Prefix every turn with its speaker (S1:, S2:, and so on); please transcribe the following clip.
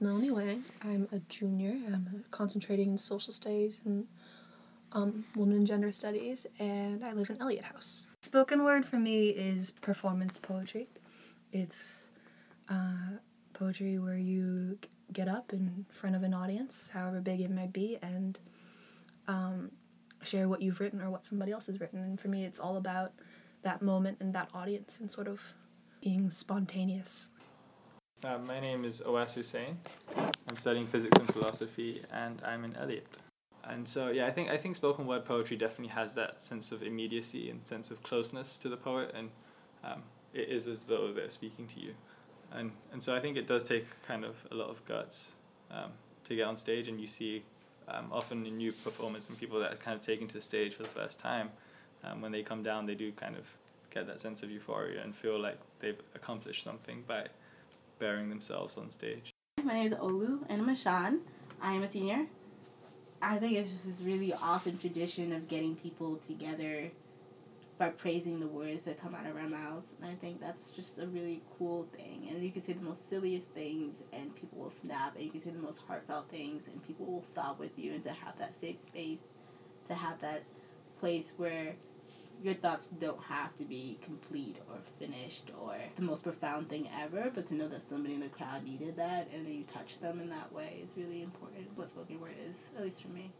S1: Melanie Wang. I'm a junior. I'm concentrating in social studies and um, women and gender studies, and I live in Eliot House. Spoken word for me is performance poetry. It's uh, poetry where you get up in front of an audience, however big it might be, and um, share what you've written or what somebody else has written. And for me, it's all about that moment and that audience and sort of being spontaneous.
S2: Uh, my name is Awais Hussain. I'm studying physics and philosophy, and I'm in Eliot. And so, yeah, I think I think spoken word poetry definitely has that sense of immediacy and sense of closeness to the poet, and um, it is as though they're speaking to you. And and so I think it does take kind of a lot of guts um, to get on stage, and you see um, often in new performers and people that are kind of taken to the stage for the first time, um, when they come down, they do kind of get that sense of euphoria and feel like they've accomplished something by baring themselves on stage.
S3: My name is Olu, Animashaun. I am a senior. I think it's just this really awesome tradition of getting people together by praising the words that come out of our mouths. And I think that's just a really cool thing. And you can say the most silliest things, and people will snap. And you can say the most heartfelt things, and people will sob with you. And to have that safe space, to have that place where your thoughts don't have to be complete or finished or the most profound thing ever, but to know that somebody in the crowd needed that and you touch them in that way is really important. What spoken word is, at least for me.